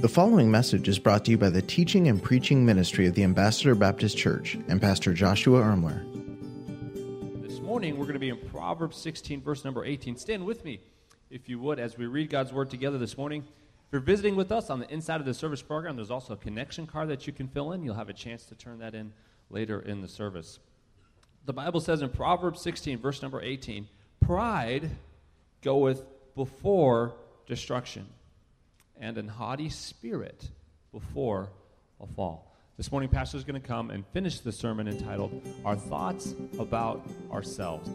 The following message is brought to you by the teaching and preaching ministry of the Ambassador Baptist Church and Pastor Joshua Ermler. This morning we're going to be in Proverbs 16, verse number 18. Stand with me, if you would, as we read God's Word together this morning. If you're visiting with us on the inside of the service program, there's also a connection card that you can fill in. You'll have a chance to turn that in later in the service. The Bible says in Proverbs 16, verse number 18, Pride goeth before destruction and an haughty spirit before a fall. This morning, Pastor is going to come and finish the sermon entitled Our Thoughts About Ourselves.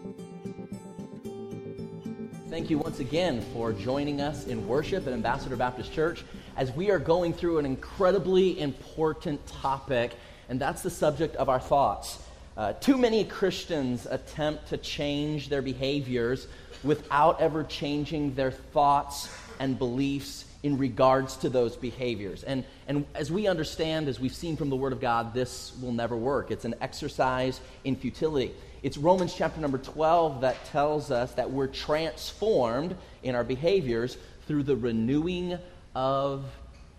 Thank you once again for joining us in worship at Ambassador Baptist Church as we are going through an incredibly important topic, and that's the subject of our thoughts. Uh, too many Christians attempt to change their behaviors without ever changing their thoughts and beliefs in regards to those behaviors. And, and as we understand, as we've seen from the Word of God, this will never work. It's an exercise in futility. It's Romans chapter number 12 that tells us that we're transformed in our behaviors through the renewing of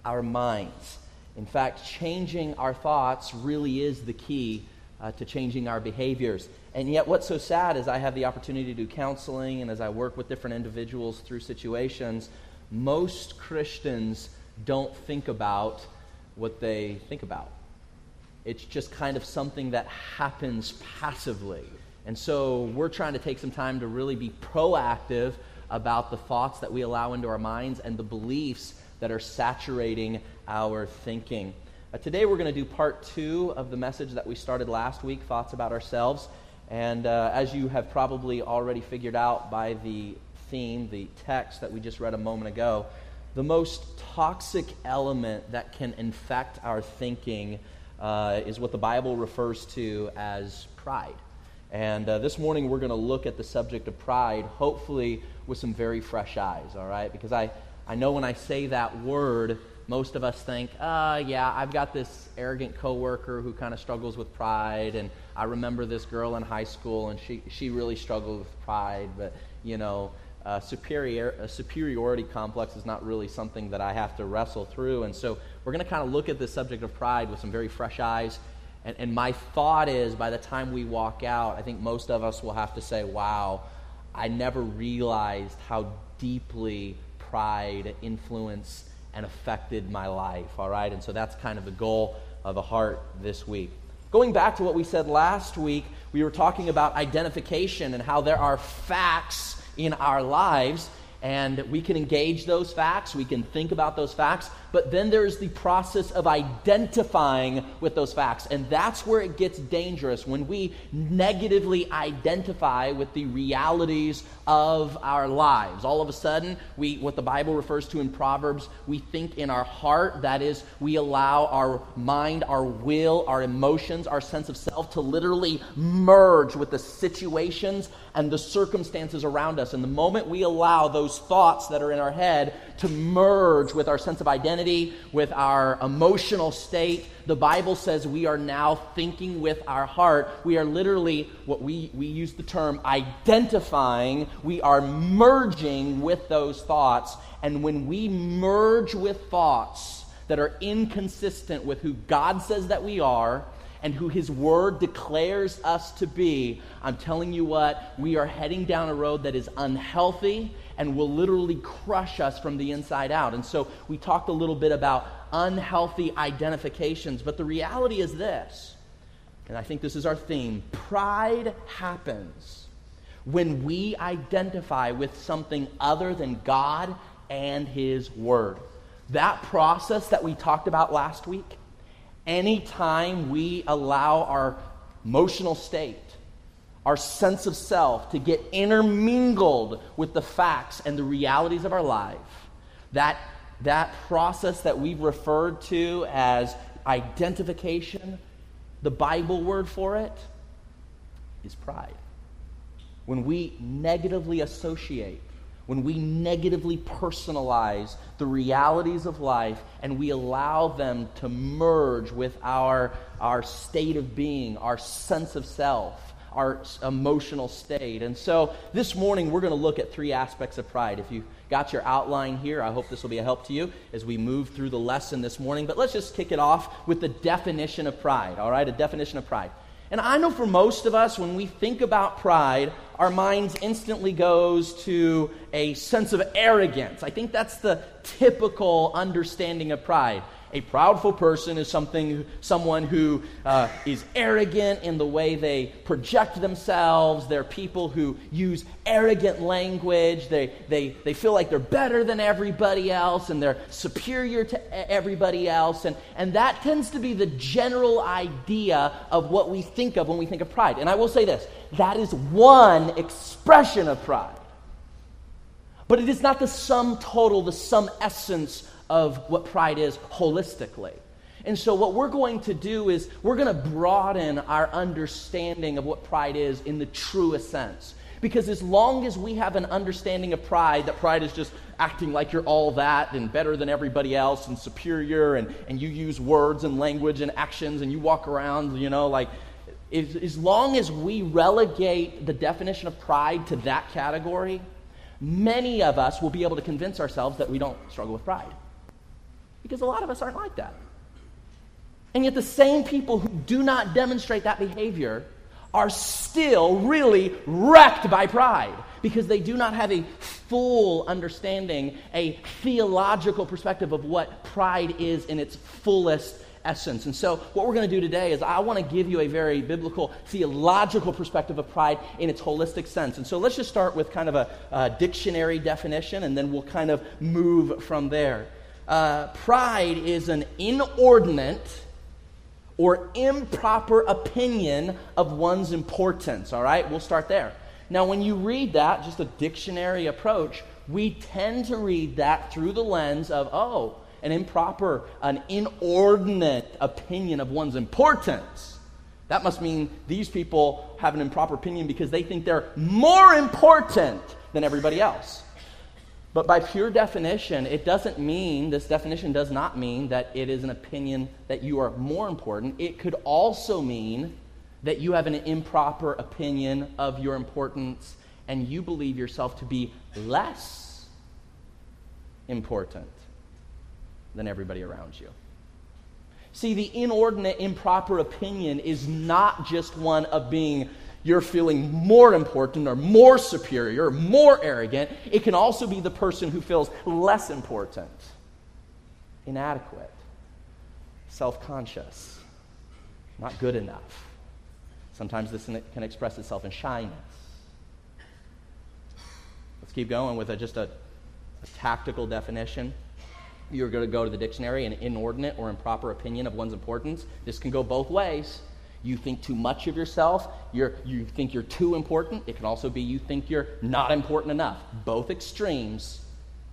our minds. In fact, changing our thoughts really is the key uh, to changing our behaviors. And yet, what's so sad is I have the opportunity to do counseling, and as I work with different individuals through situations, most Christians don't think about what they think about. It's just kind of something that happens passively. And so we're trying to take some time to really be proactive about the thoughts that we allow into our minds and the beliefs that are saturating our thinking. Uh, today we're going to do part two of the message that we started last week Thoughts About Ourselves. And uh, as you have probably already figured out by the theme, the text that we just read a moment ago, the most toxic element that can infect our thinking uh, is what the Bible refers to as pride. And uh, this morning we're going to look at the subject of pride, hopefully with some very fresh eyes, all right? Because I, I know when I say that word, most of us think, uh, yeah, I've got this arrogant coworker who kind of struggles with pride, and I remember this girl in high school, and she, she really struggled with pride, but, you know, uh, superior, a superiority complex is not really something that I have to wrestle through. And so we're going to kind of look at the subject of pride with some very fresh eyes. And, and my thought is by the time we walk out, I think most of us will have to say, wow, I never realized how deeply pride influenced and affected my life. All right? And so that's kind of the goal of the heart this week. Going back to what we said last week, we were talking about identification and how there are facts in our lives. And we can engage those facts, we can think about those facts, but then there's the process of identifying with those facts. And that's where it gets dangerous when we negatively identify with the realities of our lives. All of a sudden, we what the Bible refers to in Proverbs, we think in our heart, that is, we allow our mind, our will, our emotions, our sense of self to literally merge with the situations and the circumstances around us. And the moment we allow those thoughts that are in our head to merge with our sense of identity, with our emotional state. The Bible says we are now thinking with our heart. We are literally, what we, we use the term identifying, we are merging with those thoughts. And when we merge with thoughts that are inconsistent with who God says that we are, and who His Word declares us to be, I'm telling you what, we are heading down a road that is unhealthy and will literally crush us from the inside out. And so we talked a little bit about unhealthy identifications, but the reality is this, and I think this is our theme pride happens when we identify with something other than God and His Word. That process that we talked about last week, anytime we allow our emotional state, our sense of self to get intermingled with the facts and the realities of our life, that, that process that we've referred to as identification, the Bible word for it is pride. When we negatively associate, when we negatively personalize the realities of life and we allow them to merge with our, our state of being, our sense of self, our emotional state. And so this morning we're going to look at three aspects of pride. If you got your outline here, I hope this will be a help to you as we move through the lesson this morning. But let's just kick it off with the definition of pride, all right? A definition of pride. And I know for most of us, when we think about pride, our minds instantly goes to a sense of arrogance. I think that's the typical understanding of pride. A proudful person is something, someone who uh, is arrogant in the way they project themselves. They're people who use arrogant language. They, they, they feel like they're better than everybody else and they're superior to everybody else. And, and that tends to be the general idea of what we think of when we think of pride. And I will say this that is one expression of pride. But it is not the sum total, the sum essence of what pride is holistically. And so, what we're going to do is we're going to broaden our understanding of what pride is in the truest sense. Because as long as we have an understanding of pride, that pride is just acting like you're all that and better than everybody else and superior, and, and you use words and language and actions and you walk around, you know, like, as, as long as we relegate the definition of pride to that category, many of us will be able to convince ourselves that we don't struggle with pride. Because a lot of us aren't like that. And yet, the same people who do not demonstrate that behavior are still really wrecked by pride because they do not have a full understanding, a theological perspective of what pride is in its fullest essence. And so, what we're going to do today is I want to give you a very biblical, theological perspective of pride in its holistic sense. And so, let's just start with kind of a, a dictionary definition, and then we'll kind of move from there uh, pride is an inordinate or improper opinion of one's importance. All right, we'll start there. Now, when you read that, just a dictionary approach, we tend to read that through the lens of, oh, an improper, an inordinate opinion of one's importance. That must mean these people have an improper opinion because they think they're more important than everybody else. But by pure definition, it doesn't mean, this definition does not mean that it is an opinion that you are more important. It could also mean that you have an improper opinion of your importance and you believe yourself to be less important than everybody around you. See, the inordinate, improper opinion is not just one of being you're feeling more important or more superior or more arrogant. It can also be the person who feels less important, inadequate, self conscious, not good enough. Sometimes this can express itself in shyness. Let's keep going with a, just a, a tactical definition. You're going to go to the dictionary, an inordinate or improper opinion of one's importance. This can go both ways. You think too much of yourself. You're, you think you're too important. It can also be you think you're not important enough. Both extremes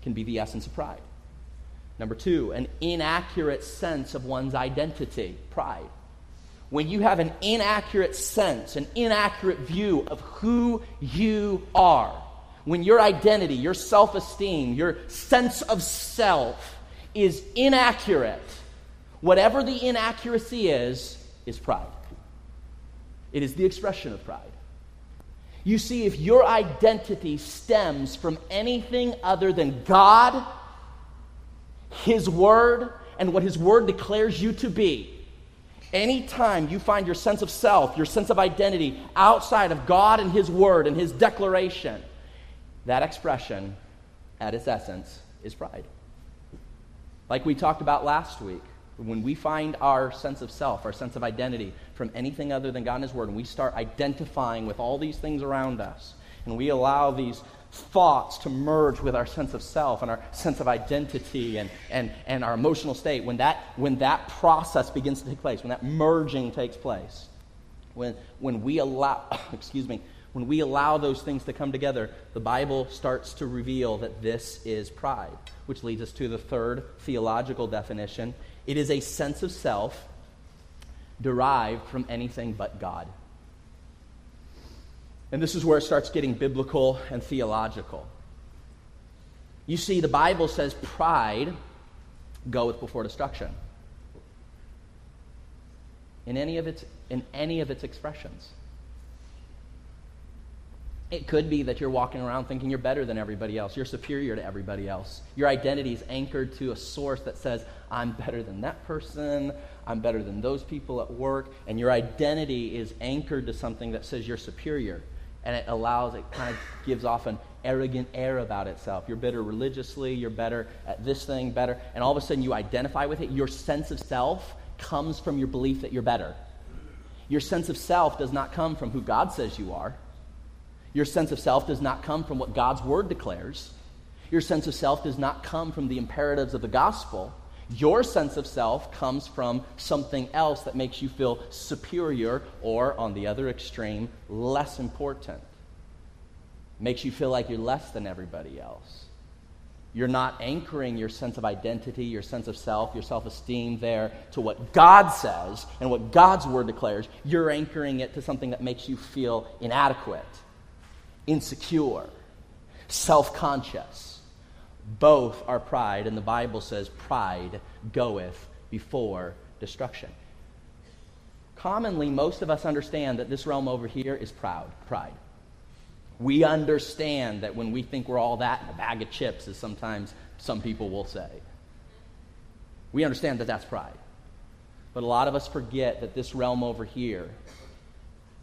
can be the essence of pride. Number two, an inaccurate sense of one's identity, pride. When you have an inaccurate sense, an inaccurate view of who you are, when your identity, your self esteem, your sense of self is inaccurate, whatever the inaccuracy is, is pride. It is the expression of pride. You see, if your identity stems from anything other than God, His Word, and what His Word declares you to be, anytime you find your sense of self, your sense of identity outside of God and His Word and His declaration, that expression, at its essence, is pride. Like we talked about last week, when we find our sense of self, our sense of identity from anything other than God and His Word, and we start identifying with all these things around us, and we allow these thoughts to merge with our sense of self and our sense of identity and, and, and our emotional state, when that, when that process begins to take place, when that merging takes place, when, when we allow, excuse me, when we allow those things to come together, the Bible starts to reveal that this is pride, which leads us to the third theological definition it is a sense of self derived from anything but God. And this is where it starts getting biblical and theological. You see, the Bible says pride goeth before destruction. In any of its, in any of its expressions. It could be that you're walking around thinking you're better than everybody else. You're superior to everybody else. Your identity is anchored to a source that says, I'm better than that person. I'm better than those people at work. And your identity is anchored to something that says you're superior. And it allows, it kind of gives off an arrogant air about itself. You're better religiously, you're better at this thing, better. And all of a sudden you identify with it. Your sense of self comes from your belief that you're better. Your sense of self does not come from who God says you are. Your sense of self does not come from what God's word declares. Your sense of self does not come from the imperatives of the gospel. Your sense of self comes from something else that makes you feel superior or, on the other extreme, less important. Makes you feel like you're less than everybody else. You're not anchoring your sense of identity, your sense of self, your self esteem there to what God says and what God's word declares. You're anchoring it to something that makes you feel inadequate insecure, self conscious. Both are pride, and the Bible says pride goeth before destruction. Commonly, most of us understand that this realm over here is proud, pride. We understand that when we think we're all that in a bag of chips, as sometimes some people will say, we understand that that's pride. But a lot of us forget that this realm over here,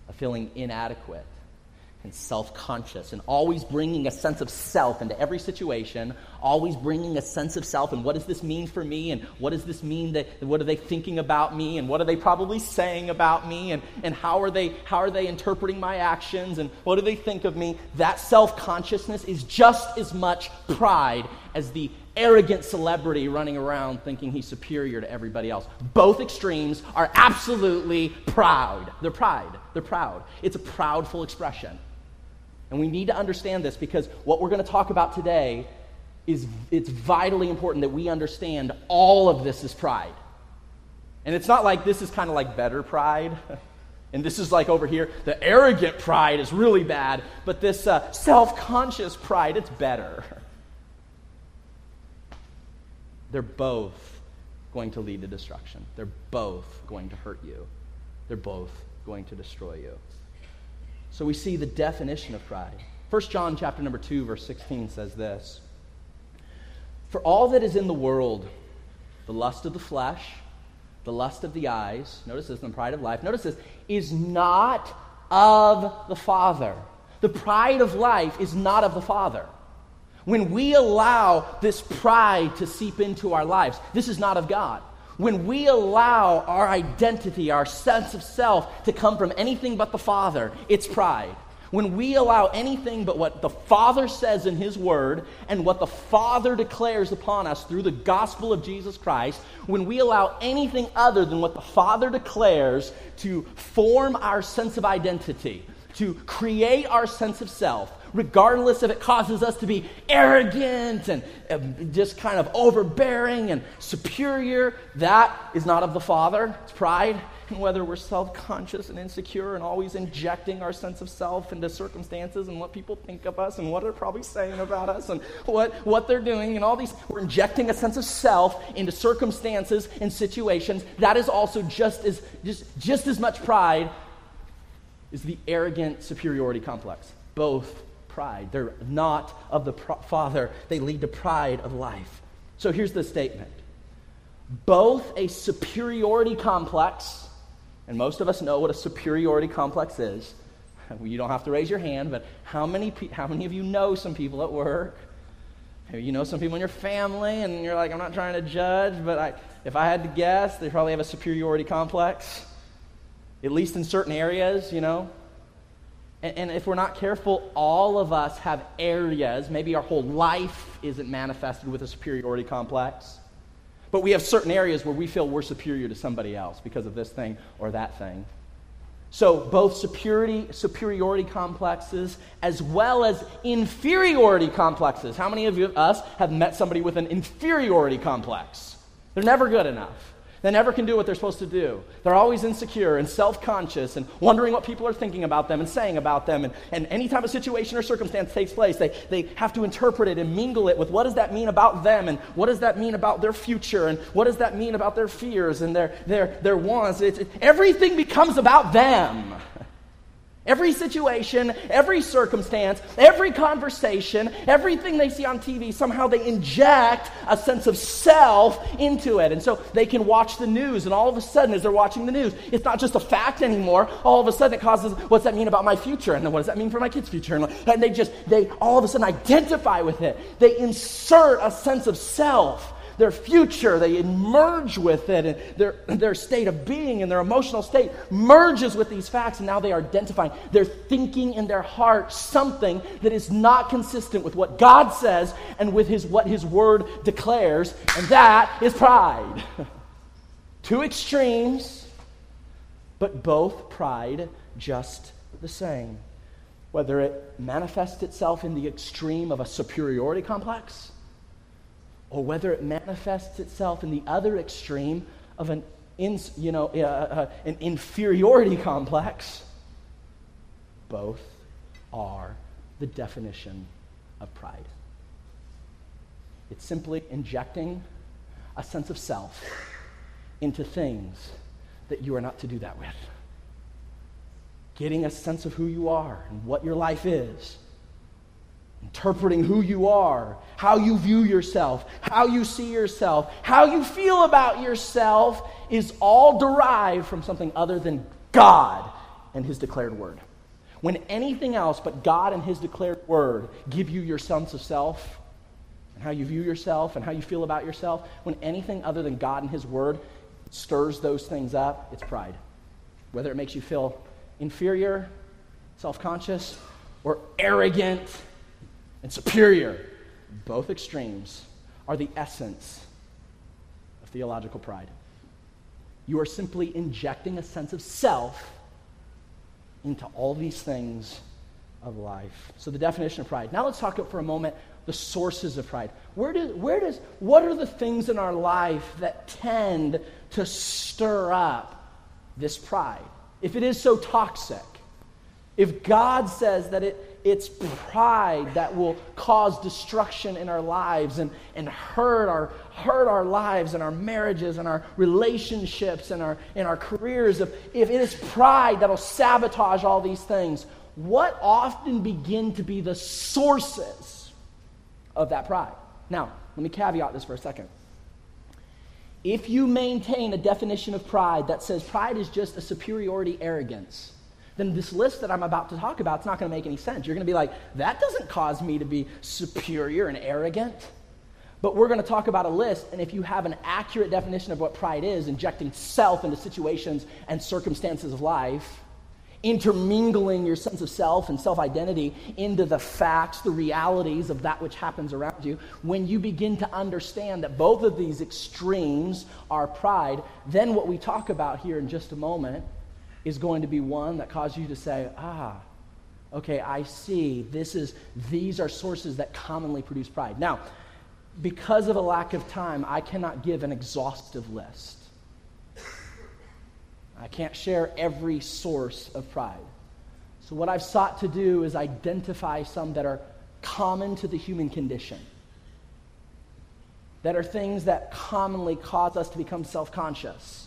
of feeling inadequate, and self conscious and always bringing a sense of self into every situation, always bringing a sense of self and what does this mean for me and what does this mean that what are they thinking about me and what are they probably saying about me and, and how are they how are they interpreting my actions and what do they think of me? That self consciousness is just as much pride as the arrogant celebrity running around thinking he's superior to everybody else. Both extremes are absolutely proud. They're pride. They're proud. It's a proudful expression. And we need to understand this because what we're going to talk about today is it's vitally important that we understand all of this is pride. And it's not like this is kind of like better pride. And this is like over here, the arrogant pride is really bad, but this uh, self conscious pride, it's better. They're both going to lead to destruction. They're both going to hurt you. They're both going to destroy you. So we see the definition of pride. 1 John chapter number 2 verse 16 says this. For all that is in the world, the lust of the flesh, the lust of the eyes, notice this, the pride of life, notice this, is not of the Father. The pride of life is not of the Father. When we allow this pride to seep into our lives, this is not of God. When we allow our identity, our sense of self to come from anything but the Father, it's pride. When we allow anything but what the Father says in His Word and what the Father declares upon us through the gospel of Jesus Christ, when we allow anything other than what the Father declares to form our sense of identity, to create our sense of self, regardless if it causes us to be arrogant and just kind of overbearing and superior. That is not of the Father, it's pride. And whether we're self conscious and insecure and always injecting our sense of self into circumstances and what people think of us and what they're probably saying about us and what, what they're doing and all these, we're injecting a sense of self into circumstances and situations. That is also just as, just, just as much pride is the arrogant superiority complex. Both pride. They're not of the pro- Father, they lead to pride of life. So here's the statement both a superiority complex, and most of us know what a superiority complex is. You don't have to raise your hand, but how many, how many of you know some people at work? You know some people in your family, and you're like, I'm not trying to judge, but I, if I had to guess, they probably have a superiority complex, at least in certain areas, you know. And, and if we're not careful, all of us have areas, maybe our whole life isn't manifested with a superiority complex. But we have certain areas where we feel we're superior to somebody else because of this thing or that thing. So, both superiority, superiority complexes as well as inferiority complexes. How many of us have met somebody with an inferiority complex? They're never good enough. They never can do what they're supposed to do. They're always insecure and self conscious and wondering what people are thinking about them and saying about them. And, and any time a situation or circumstance takes place, they, they have to interpret it and mingle it with what does that mean about them and what does that mean about their future and what does that mean about their fears and their, their, their wants. It's, it, everything becomes about them. Every situation, every circumstance, every conversation, everything they see on TV, somehow they inject a sense of self into it. And so they can watch the news, and all of a sudden, as they're watching the news, it's not just a fact anymore. All of a sudden, it causes, what's that mean about my future? And then what does that mean for my kids' future? And they just, they all of a sudden identify with it. They insert a sense of self their future, they merge with it, and their, their state of being and their emotional state merges with these facts, and now they are identifying. They're thinking in their heart something that is not consistent with what God says and with his, what His Word declares, and that is pride. Two extremes, but both pride just the same. Whether it manifests itself in the extreme of a superiority complex or whether it manifests itself in the other extreme of an, you know, uh, uh, an inferiority complex, both are the definition of pride. It's simply injecting a sense of self into things that you are not to do that with. Getting a sense of who you are and what your life is interpreting who you are, how you view yourself, how you see yourself, how you feel about yourself is all derived from something other than God and His declared word. When anything else but God and His declared word give you your sense of self and how you view yourself and how you feel about yourself, when anything other than God and His word stirs those things up, it's pride. Whether it makes you feel inferior, self conscious, or arrogant and superior, both extremes, are the essence of theological pride. You are simply injecting a sense of self into all these things of life. So, the definition of pride. Now, let's talk for a moment the sources of pride. Where, do, where does, what are the things in our life that tend to stir up this pride? If it is so toxic, if God says that it, it's pride that will cause destruction in our lives and, and hurt, our, hurt our lives and our marriages and our relationships and our, and our careers. If, if it is pride that'll sabotage all these things, what often begin to be the sources of that pride? Now, let me caveat this for a second. If you maintain a definition of pride that says pride is just a superiority arrogance, then this list that I'm about to talk about is not going to make any sense. You're going to be like, that doesn't cause me to be superior and arrogant. But we're going to talk about a list, and if you have an accurate definition of what pride is, injecting self into situations and circumstances of life, intermingling your sense of self and self identity into the facts, the realities of that which happens around you, when you begin to understand that both of these extremes are pride, then what we talk about here in just a moment is going to be one that causes you to say, ah, okay, I see. This is, these are sources that commonly produce pride. Now, because of a lack of time, I cannot give an exhaustive list. I can't share every source of pride. So, what I've sought to do is identify some that are common to the human condition, that are things that commonly cause us to become self conscious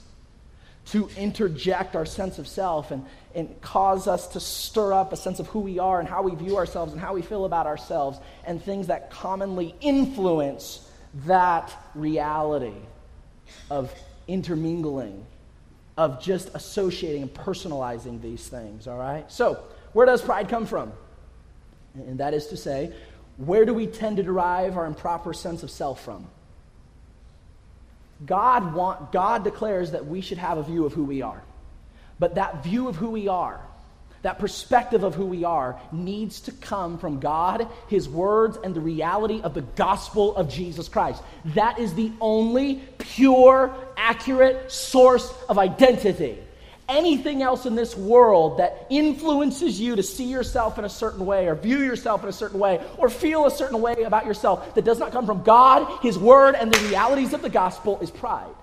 to interject our sense of self and, and cause us to stir up a sense of who we are and how we view ourselves and how we feel about ourselves and things that commonly influence that reality of intermingling, of just associating and personalizing these things, all right? So, where does pride come from? And that is to say, where do we tend to derive our improper sense of self from? God, want, God declares that we should have a view of who we are. But that view of who we are, that perspective of who we are, needs to come from God, His words, and the reality of the gospel of Jesus Christ. That is the only pure, accurate source of identity anything else in this world that influences you to see yourself in a certain way or view yourself in a certain way or feel a certain way about yourself that does not come from God, His Word, and the realities of the gospel is pride.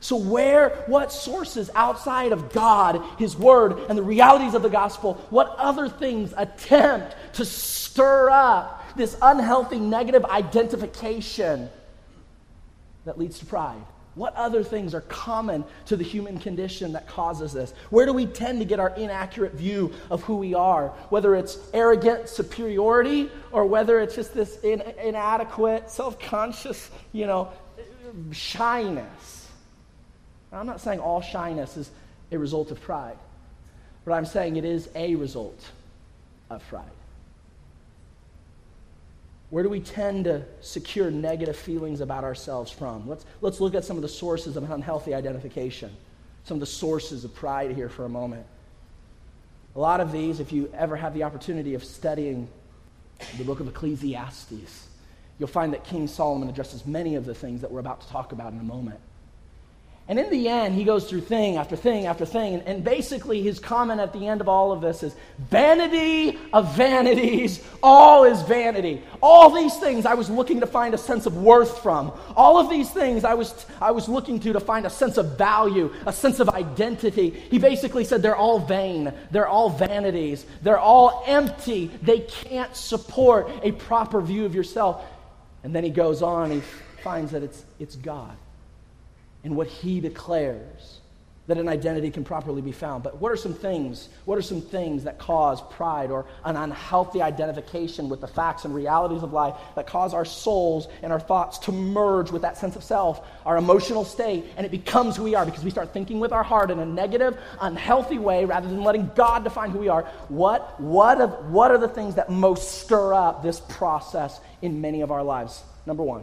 So, where, what sources outside of God, His Word, and the realities of the gospel, what other things attempt to stir up this unhealthy negative identification that leads to pride? What other things are common to the human condition that causes this? Where do we tend to get our inaccurate view of who we are? Whether it's arrogant superiority or whether it's just this in, inadequate, self conscious, you know, shyness. I'm not saying all shyness is a result of pride, but I'm saying it is a result of pride. Where do we tend to secure negative feelings about ourselves from? Let's, let's look at some of the sources of unhealthy identification, some of the sources of pride here for a moment. A lot of these, if you ever have the opportunity of studying the book of Ecclesiastes, you'll find that King Solomon addresses many of the things that we're about to talk about in a moment. And in the end, he goes through thing after thing after thing. And, and, basically, his comment at the end of all of this is vanity of vanities, all is vanity. All these things I was looking to find a sense of worth from. All of these things I was, I was looking to to find a sense of value, a sense of identity. He basically said they're all vain, they're all vanities, they're all empty. They can't support a proper view of yourself. And then he goes on, he finds that it's, it's God in what he declares that an identity can properly be found. But what are some things? What are some things that cause pride or an unhealthy identification with the facts and realities of life that cause our souls and our thoughts to merge with that sense of self, our emotional state, and it becomes who we are because we start thinking with our heart in a negative, unhealthy way rather than letting God define who we are? What, what, of, what are the things that most stir up this process in many of our lives? Number one,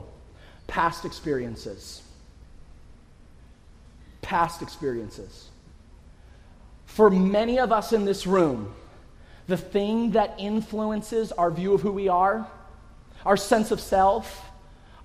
past experiences past experiences. For many of us in this room, the thing that influences our view of who we are, our sense of self,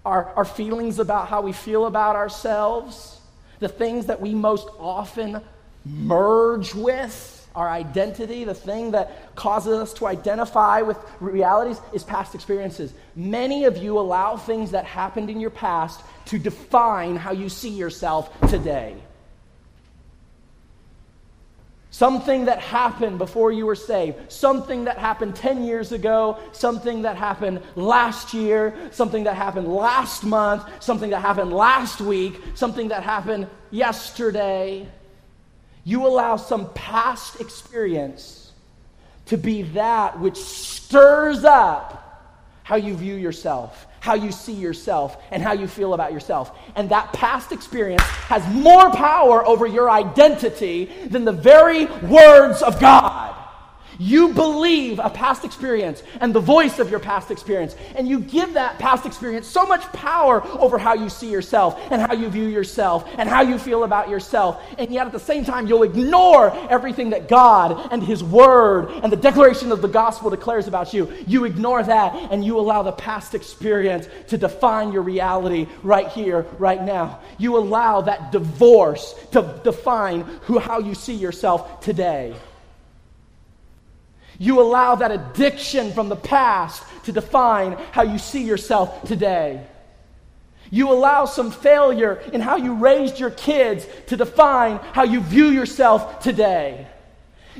our, our feelings about how we feel about ourselves, the things that we most often merge with, our identity, the thing that causes us to identify with realities, is past experiences. Many of you allow things that happened in your past to define how you see yourself today. Something that happened before you were saved. Something that happened 10 years ago. Something that happened last year. Something that happened last month. Something that happened last week. Something that happened yesterday. You allow some past experience to be that which stirs up how you view yourself how you see yourself and how you feel about yourself. And that past experience has more power over your identity than the very words of God. You believe a past experience and the voice of your past experience, and you give that past experience so much power over how you see yourself and how you view yourself and how you feel about yourself. And yet, at the same time, you'll ignore everything that God and His Word and the declaration of the gospel declares about you. You ignore that and you allow the past experience to define your reality right here, right now. You allow that divorce to define who, how you see yourself today. You allow that addiction from the past to define how you see yourself today. You allow some failure in how you raised your kids to define how you view yourself today.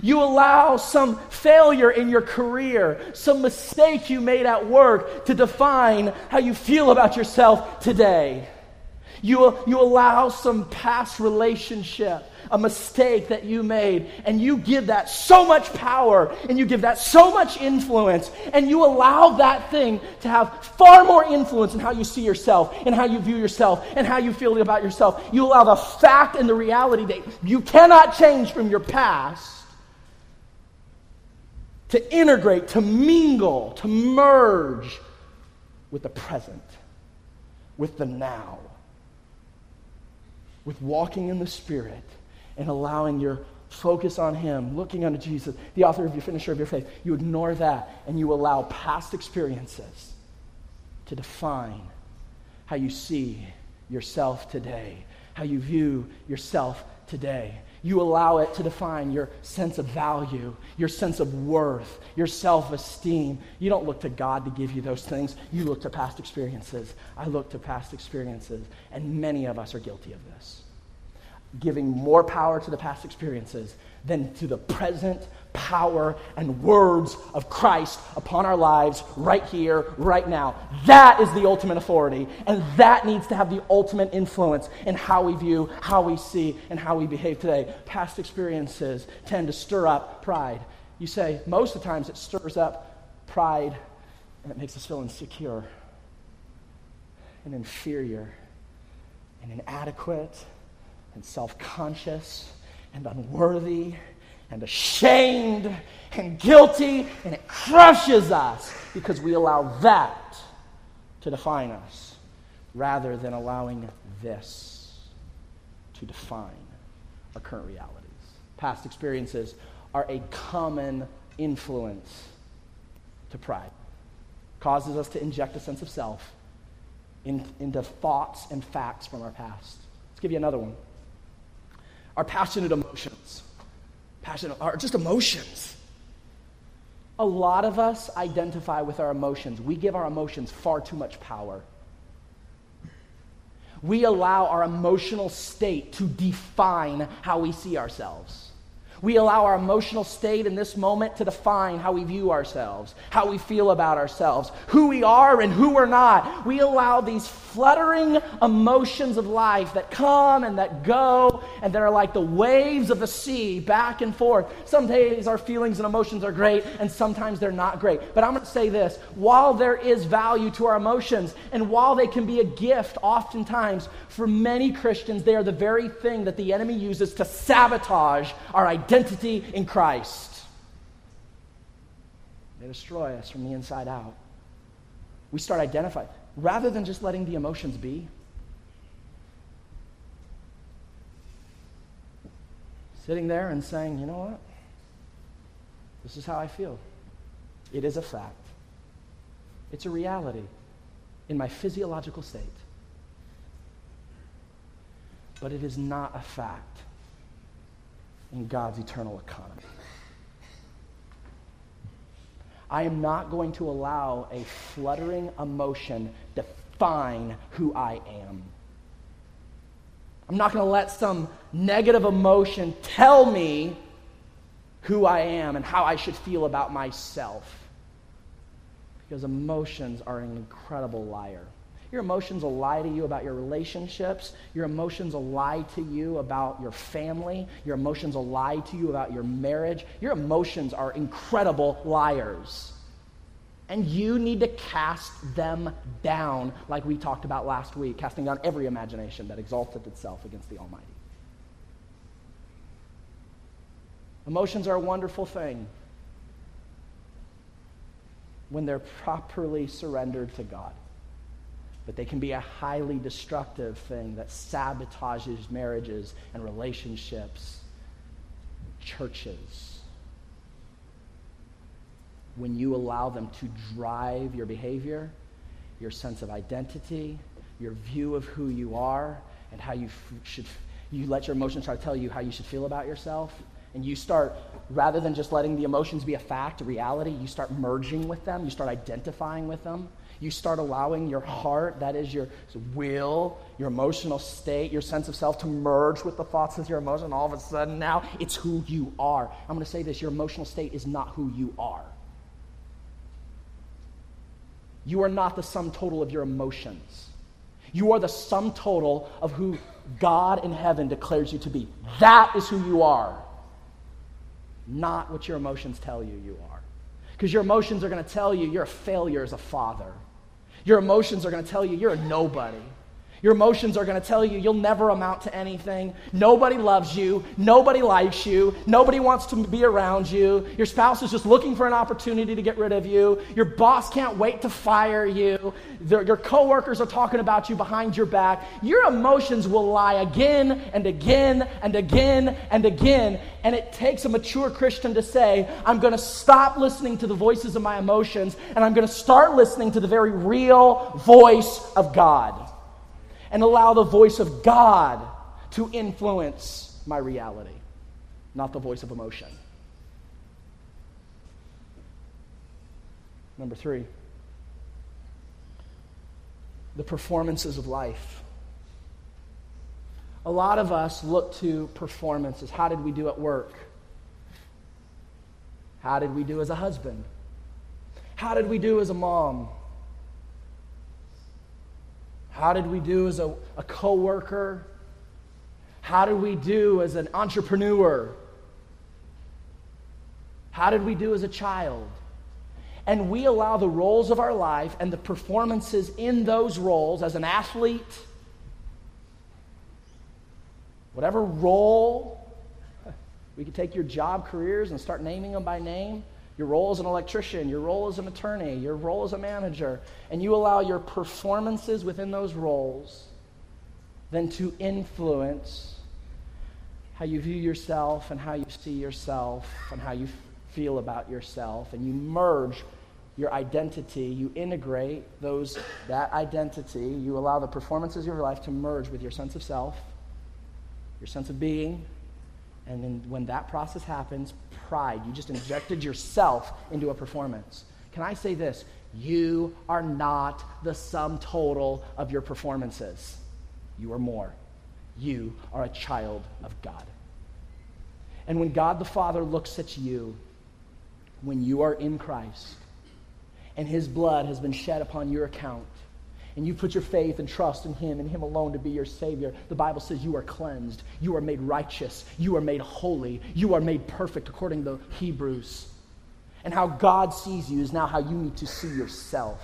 You allow some failure in your career, some mistake you made at work to define how you feel about yourself today. You, you allow some past relationship a mistake that you made, and you give that so much power, and you give that so much influence, and you allow that thing to have far more influence in how you see yourself, and how you view yourself, and how you feel about yourself. You allow the fact and the reality that you cannot change from your past to integrate, to mingle, to merge with the present, with the now, with walking in the Spirit and allowing your focus on Him, looking unto Jesus, the author of your finisher of your faith, you ignore that and you allow past experiences to define how you see yourself today, how you view yourself today. You allow it to define your sense of value, your sense of worth, your self esteem. You don't look to God to give you those things. You look to past experiences. I look to past experiences, and many of us are guilty of this giving more power to the past experiences than to the present power and words of Christ upon our lives right here, right now. That is the ultimate authority, and that needs to have the ultimate influence in how we view, how we see, and how we behave today. Past experiences tend to stir up pride. You say, most of the times it stirs up pride and it makes us feel insecure and inferior and inadequate and self conscious and unworthy and ashamed and guilty, and it crushes us because we allow that to define us rather than allowing this to define our current realities. Past experiences are a common influence to pride, causes us to inject a sense of self in, into thoughts and facts from our past. Let's give you another one. Our passionate emotions passionate, or just emotions. A lot of us identify with our emotions. We give our emotions far too much power. We allow our emotional state to define how we see ourselves. We allow our emotional state in this moment to define how we view ourselves, how we feel about ourselves, who we are and who we're not. We allow these fluttering emotions of life that come and that go and that are like the waves of the sea back and forth. Some days our feelings and emotions are great and sometimes they're not great. But I'm going to say this while there is value to our emotions and while they can be a gift, oftentimes for many Christians, they are the very thing that the enemy uses to sabotage our identity identity in Christ. They destroy us from the inside out. We start identifying, rather than just letting the emotions be. Sitting there and saying, you know what? This is how I feel. It is a fact. It's a reality in my physiological state. But it is not a fact in God's eternal economy. I am not going to allow a fluttering emotion define who I am. I'm not going to let some negative emotion tell me who I am and how I should feel about myself. Because emotions are an incredible liar. Your emotions will lie to you about your relationships. Your emotions will lie to you about your family. Your emotions will lie to you about your marriage. Your emotions are incredible liars. And you need to cast them down, like we talked about last week, casting down every imagination that exalted itself against the Almighty. Emotions are a wonderful thing when they're properly surrendered to God but they can be a highly destructive thing that sabotages marriages and relationships, churches. When you allow them to drive your behavior, your sense of identity, your view of who you are, and how you f- should, you let your emotions try to tell you how you should feel about yourself, and you start, rather than just letting the emotions be a fact, a reality, you start merging with them, you start identifying with them you start allowing your heart, that is your will, your emotional state, your sense of self to merge with the thoughts of your emotion, all of a sudden now it's who you are. I'm going to say this your emotional state is not who you are. You are not the sum total of your emotions. You are the sum total of who God in heaven declares you to be. That is who you are, not what your emotions tell you you are. Because your emotions are going to tell you you're a failure as a father. Your emotions are going to tell you you're a nobody. Your emotions are going to tell you you'll never amount to anything. Nobody loves you. Nobody likes you. Nobody wants to be around you. Your spouse is just looking for an opportunity to get rid of you. Your boss can't wait to fire you. Your coworkers are talking about you behind your back. Your emotions will lie again and again and again and again. And it takes a mature Christian to say, I'm going to stop listening to the voices of my emotions and I'm going to start listening to the very real voice of God and allow the voice of God to influence my reality, not the voice of emotion. Number three, the performances of life A lot of us look to performances. How did we do at work? How did we do as a husband? How did we do as a mom? How did we do as a, a co worker? How did we do as an entrepreneur? How did we do as a child? And we allow the roles of our life and the performances in those roles as an athlete, whatever role, we could take your job careers and start naming them by name your role as an electrician, your role as an attorney, your role as a manager, and you allow your performances within those roles then to influence how you view yourself and how you see yourself and how you feel about yourself. And you merge your identity you integrate those that identity you allow the performances of your life to merge with your sense of self your sense of being. And then when that process happens pride. You just injected yourself into a performance. Can I say this? You are not the sum total of your performances. You are more. You are a child of God. And when God the Father looks at you, when you are in Christ, and his blood has been shed upon your account, and you put your faith and trust in Him and Him alone to be your Savior, the Bible says you are cleansed, you are made righteous, you are made holy, you are made perfect according to Hebrews. And how God sees you is now how you need to see yourself.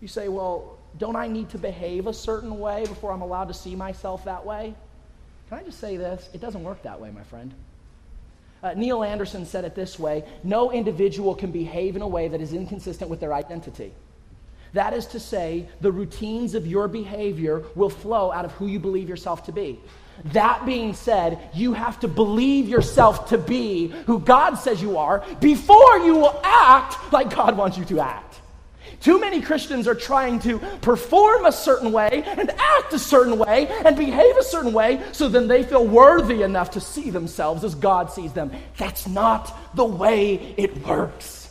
You say, well, don't I need to behave a certain way before I'm allowed to see myself that way? Can I just say this? It doesn't work that way, my friend. Uh, Neil Anderson said it this way No individual can behave in a way that is inconsistent with their identity. That is to say, the routines of your behavior will flow out of who you believe yourself to be. That being said, you have to believe yourself to be who God says you are before you will act like God wants you to act. Too many Christians are trying to perform a certain way and act a certain way and behave a certain way so then they feel worthy enough to see themselves as God sees them. That's not the way it works.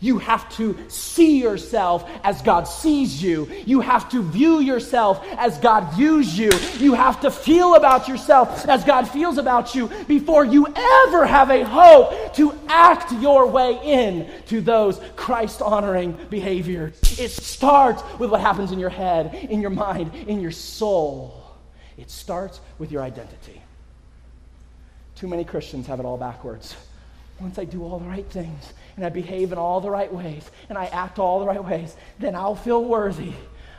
You have to see yourself as God sees you. You have to view yourself as God views you. You have to feel about yourself as God feels about you before you ever have a hope to act your way in to those Christ honoring behaviors. It starts with what happens in your head, in your mind, in your soul. It starts with your identity. Too many Christians have it all backwards. Once I do all the right things, and I behave in all the right ways and I act all the right ways, then I'll feel worthy.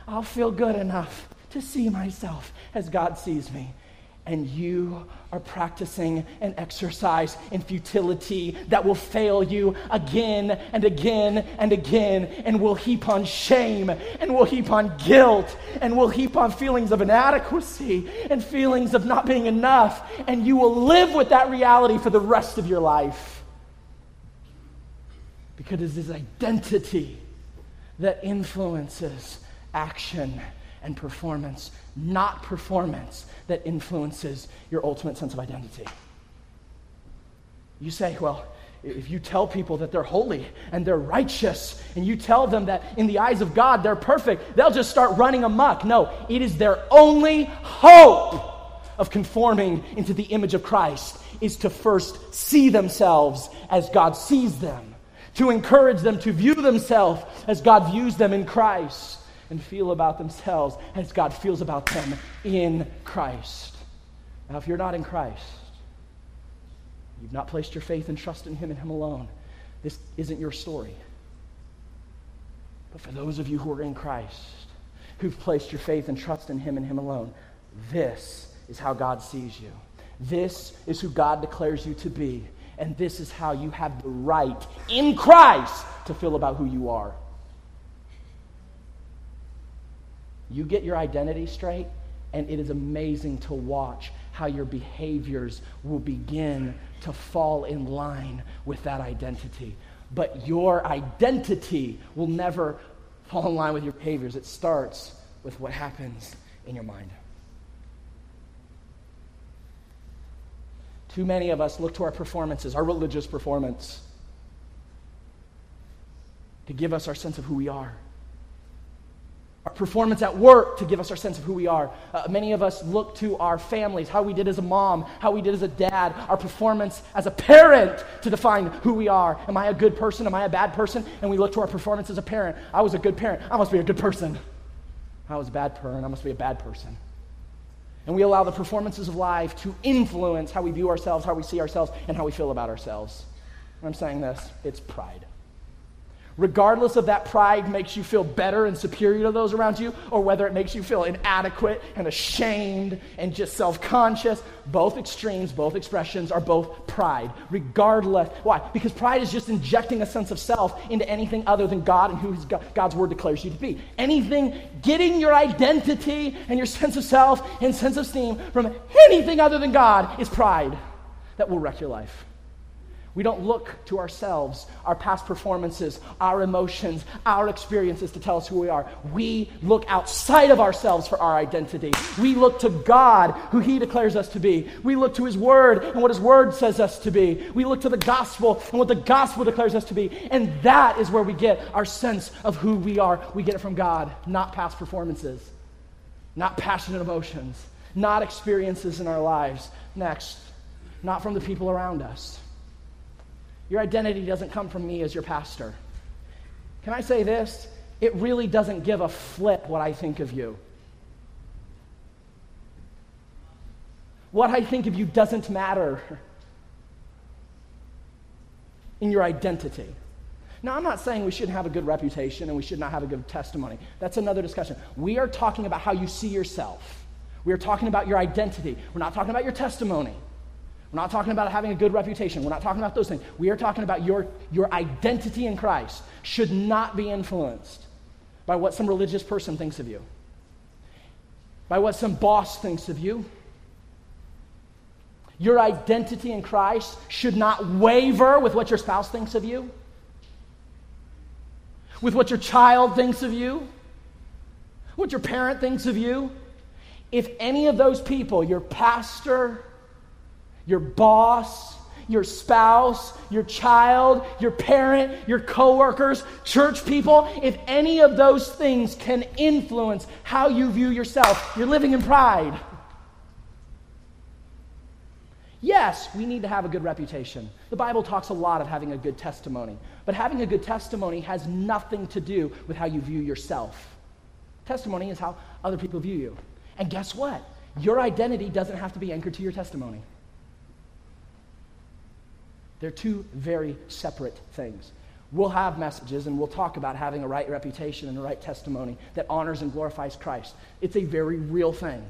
I'll feel good enough to see myself as God sees me. And you are practicing an exercise in futility that will fail you again and again and again, and will heap on shame, and will heap on guilt, and will heap on feelings of inadequacy and feelings of not being enough. And you will live with that reality for the rest of your life because it is identity that influences action and performance, not performance that influences your ultimate sense of identity. You say, well, if you tell people that they're holy and they're righteous, and you tell them that in the eyes of God they're perfect, they'll just start running amok. No, it is their only hope of conforming into the image of Christ is to first see themselves as God sees them to encourage them to view themselves as God views them in Christ and feel about themselves as God feels about them in Christ. Now, if you're not in Christ, you've not placed your faith and trust in Him and Him alone, this isn't your story. But for those of you who are in Christ, who've placed your faith and trust in Him and Him alone, this is how God sees you. This is who God declares you to be. And this is how you have the right in Christ to feel about who you are. You get your identity straight, and it is amazing to watch how your behaviors will begin to fall in line with that identity. But your identity will never fall in line with your behaviors. It starts with what happens in your mind. Too many of us look to our performances, our religious performance, to give us our sense of who we are. our performance at work to give us our sense of who we are. Uh, many of us look to our families, how we did as a mom, how we did as a dad, our performance as a parent to define who we are. Am I a good person? Am I a bad person? And we look to our performance as a parent. I was a good parent. I must be a good person. I was a bad parent. I must be a bad person. And we allow the performances of life to influence how we view ourselves, how we see ourselves, and how we feel about ourselves. I'm saying this it's pride regardless of that pride makes you feel better and superior to those around you, or whether it makes you feel inadequate and ashamed and just self conscious, both extremes, both expressions are both pride, regardless. Why? Because pride is just injecting a sense of self into anything other than God and who God's word declares you to be. Anything, getting your identity and your sense of self and sense of esteem from anything other than God is pride that will wreck your life. We don't look to ourselves, our past performances, our emotions, our experiences to tell us who we are. We look outside of ourselves for our identity. We look to God, who He declares us to be. We look to His Word and what His Word says us to be. We look to the gospel and what the gospel declares us to be. And that is where we get our sense of who we are. We get it from God, not past performances, not passionate emotions, not experiences in our lives. Next, not from the people around us. Your identity doesn't come from me as your pastor. Can I say this? It really doesn't give a flip what I think of you. What I think of you doesn't matter in your identity. Now, I'm not saying we shouldn't have a good reputation and we should not have a good testimony. That's another discussion. We are talking about how you see yourself. We are talking about your identity. We're not talking about your testimony. We're not talking about having a good reputation. We're not talking about those things. We are talking about your, your identity in Christ should not be influenced by what some religious person thinks of you, by what some boss thinks of you. Your identity in Christ should not waver with what your spouse thinks of you, with what your child thinks of you, what your parent thinks of you. If any of those people, your pastor, your boss, your spouse, your child, your parent, your coworkers, church people, if any of those things can influence how you view yourself, you're living in pride. Yes, we need to have a good reputation. The Bible talks a lot of having a good testimony, but having a good testimony has nothing to do with how you view yourself. Testimony is how other people view you. And guess what? Your identity doesn't have to be anchored to your testimony. They're two very separate things. We'll have messages and we'll talk about having a right reputation and a right testimony that honors and glorifies Christ. It's a very real thing.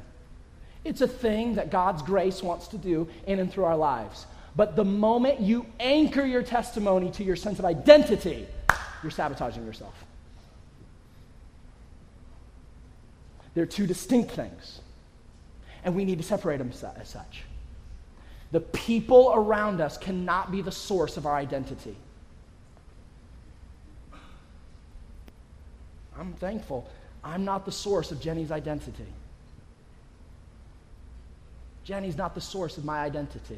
It's a thing that God's grace wants to do in and through our lives. But the moment you anchor your testimony to your sense of identity, you're sabotaging yourself. They're two distinct things, and we need to separate them as such. The people around us cannot be the source of our identity. I'm thankful I'm not the source of Jenny's identity. Jenny's not the source of my identity.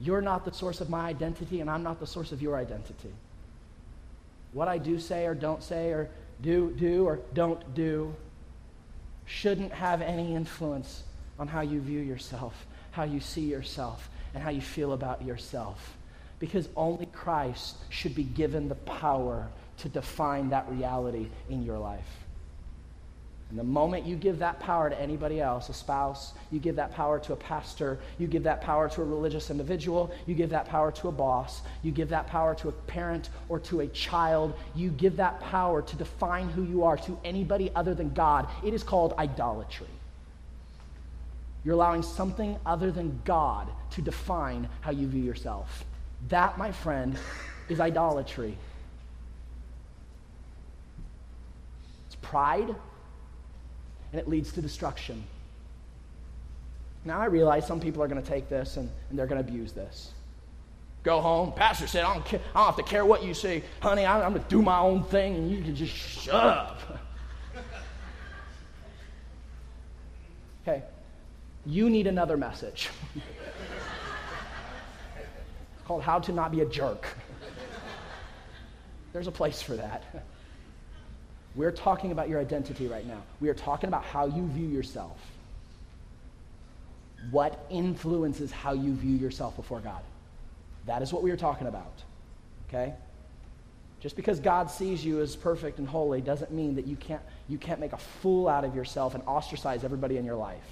You're not the source of my identity, and I'm not the source of your identity. What I do say or don't say or do do or don't do shouldn't have any influence on how you view yourself, how you see yourself, and how you feel about yourself. Because only Christ should be given the power to define that reality in your life. And the moment you give that power to anybody else, a spouse, you give that power to a pastor, you give that power to a religious individual, you give that power to a boss, you give that power to a parent or to a child, you give that power to define who you are to anybody other than God, it is called idolatry. You're allowing something other than God to define how you view yourself. That, my friend, is idolatry. It's pride, and it leads to destruction. Now, I realize some people are going to take this and, and they're going to abuse this. Go home. Pastor said, I don't, care, I don't have to care what you say. Honey, I'm, I'm going to do my own thing, and you can just shut up. okay, you need another message. it's called How to Not Be a Jerk. There's a place for that. We're talking about your identity right now. We are talking about how you view yourself. What influences how you view yourself before God? That is what we are talking about. Okay? Just because God sees you as perfect and holy doesn't mean that you can't, you can't make a fool out of yourself and ostracize everybody in your life.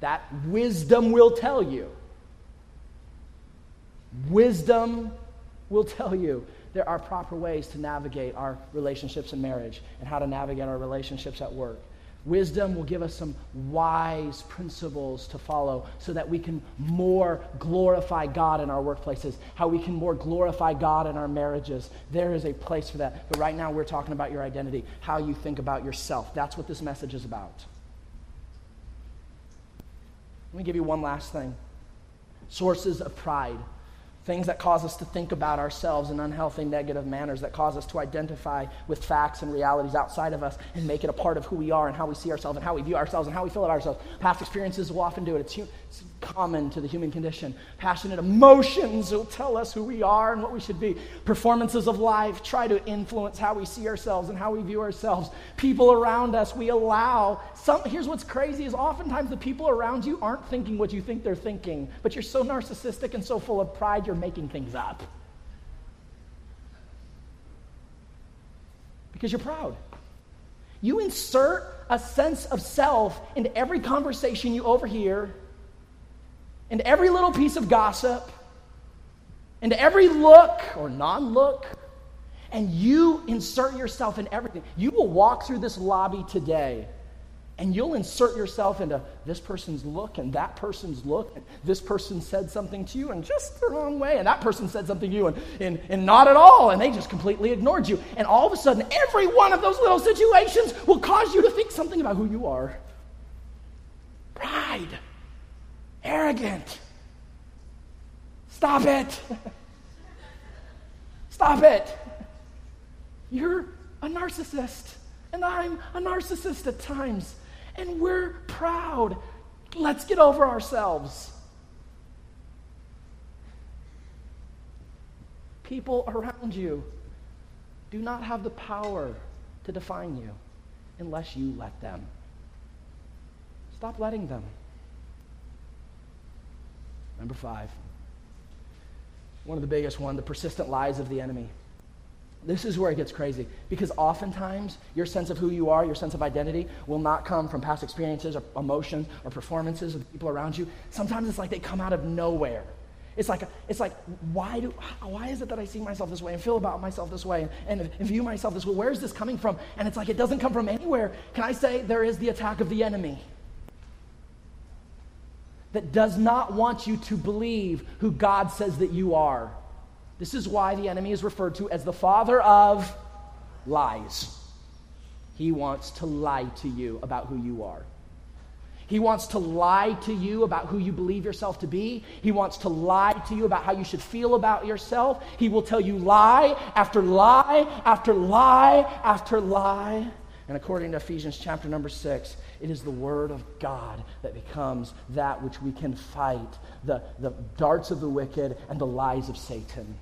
That wisdom will tell you. Wisdom will tell you there are proper ways to navigate our relationships in marriage and how to navigate our relationships at work. Wisdom will give us some wise principles to follow so that we can more glorify God in our workplaces, how we can more glorify God in our marriages. There is a place for that. But right now, we're talking about your identity, how you think about yourself. That's what this message is about. Let me give you one last thing sources of pride things that cause us to think about ourselves in unhealthy, negative manners, that cause us to identify with facts and realities outside of us and make it a part of who we are and how we see ourselves and how we view ourselves and how we feel about ourselves. Past experiences will often do it. It's, it's common to the human condition. Passionate emotions will tell us who we are and what we should be. Performances of life try to influence how we see ourselves and how we view ourselves. People around us, we allow some here's what's crazy is oftentimes the people around you aren't thinking what you think they're thinking, but you're so narcissistic and so full of pride you're making things up. Because you're proud. You insert a sense of self into every conversation you overhear and every little piece of gossip, and every look or non look, and you insert yourself in everything. You will walk through this lobby today and you'll insert yourself into this person's look and that person's look, and this person said something to you in just the wrong way, and that person said something to you and, and, and not at all, and they just completely ignored you. And all of a sudden, every one of those little situations will cause you to think something about who you are. Pride arrogant. Stop it. Stop it. You're a narcissist, and I'm a narcissist at times, and we're proud. Let's get over ourselves. People around you do not have the power to define you unless you let them. Stop letting them. Number five. One of the biggest one, the persistent lies of the enemy. This is where it gets crazy because oftentimes your sense of who you are, your sense of identity, will not come from past experiences or emotions or performances of people around you. Sometimes it's like they come out of nowhere. It's like, it's like why, do, why is it that I see myself this way and feel about myself this way and, and view myself this way? Where is this coming from? And it's like it doesn't come from anywhere. Can I say there is the attack of the enemy? That does not want you to believe who God says that you are. This is why the enemy is referred to as the father of lies. He wants to lie to you about who you are. He wants to lie to you about who you believe yourself to be. He wants to lie to you about how you should feel about yourself. He will tell you lie after lie after lie after lie. And according to Ephesians chapter number six, it is the Word of God that becomes that which we can fight the, the darts of the wicked and the lies of Satan.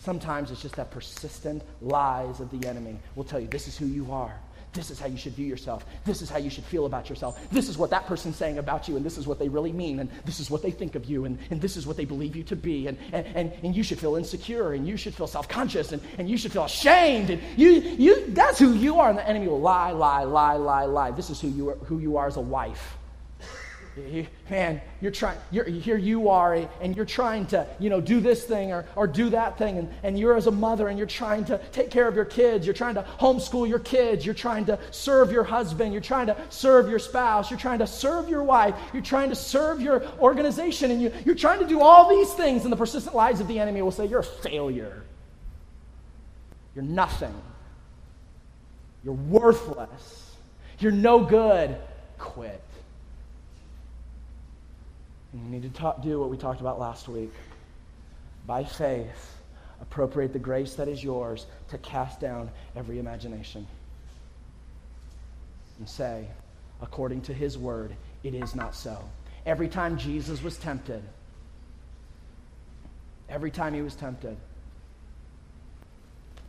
Sometimes it's just that persistent lies of the enemy will tell you this is who you are. This is how you should view yourself. This is how you should feel about yourself. This is what that person's saying about you, and this is what they really mean, and this is what they think of you, and, and this is what they believe you to be. And, and, and, and you should feel insecure, and you should feel self conscious, and, and you should feel ashamed. And you, you, that's who you are, and the enemy will lie, lie, lie, lie, lie. This is who you are, who you are as a wife man, you're trying, you're, here you are, eh, and you're trying to, you know, do this thing or, or do that thing, and, and you're as a mother, and you're trying to take care of your kids, you're trying to homeschool your kids, you're trying to serve your husband, you're trying to serve your spouse, you're trying to serve your wife, you're trying to serve your organization, and you, you're trying to do all these things, and the persistent lies of the enemy will say, You're a failure. You're nothing. You're worthless. You're no good. Quit. And you need to do what we talked about last week. By faith, appropriate the grace that is yours to cast down every imagination. And say, according to his word, it is not so. Every time Jesus was tempted, every time he was tempted,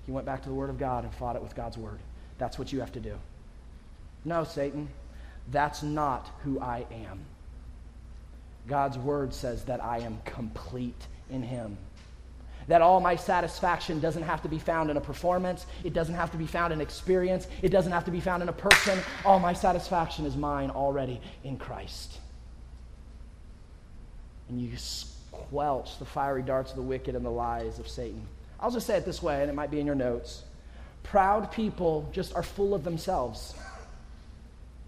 He went back to the Word of God and fought it with God's Word. That's what you have to do. No, Satan, that's not who I am. God's Word says that I am complete in Him. That all my satisfaction doesn't have to be found in a performance. It doesn't have to be found in experience. It doesn't have to be found in a person. All my satisfaction is mine already in Christ. And you squelch the fiery darts of the wicked and the lies of Satan. I'll just say it this way, and it might be in your notes. Proud people just are full of themselves.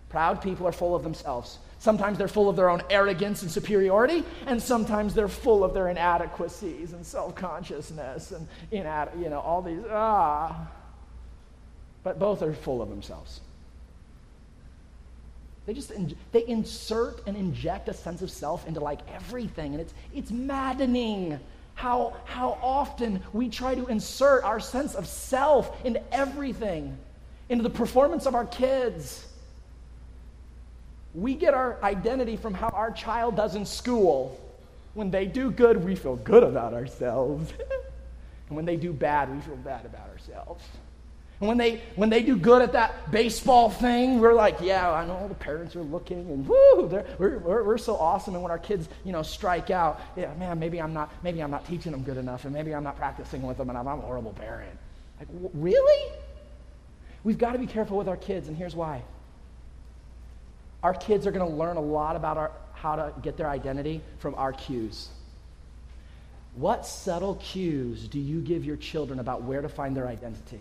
Proud people are full of themselves. Sometimes they're full of their own arrogance and superiority, and sometimes they're full of their inadequacies and self consciousness and inad- you know all these ah. But both are full of themselves. They just in, they insert and inject a sense of self into like everything, and it's it's maddening how how often we try to insert our sense of self into everything, into the performance of our kids we get our identity from how our child does in school. When they do good, we feel good about ourselves. and when they do bad, we feel bad about ourselves. And when they, when they do good at that baseball thing, we're like, yeah, I know all the parents are looking, and woo, we're, we're, we're so awesome. And when our kids, you know, strike out, yeah, man, maybe I'm not, maybe I'm not teaching them good enough, and maybe I'm not practicing with them, and I'm, I'm a horrible parent. Like, really? We've got to be careful with our kids, and here's why. Our kids are going to learn a lot about our, how to get their identity from our cues. What subtle cues do you give your children about where to find their identity?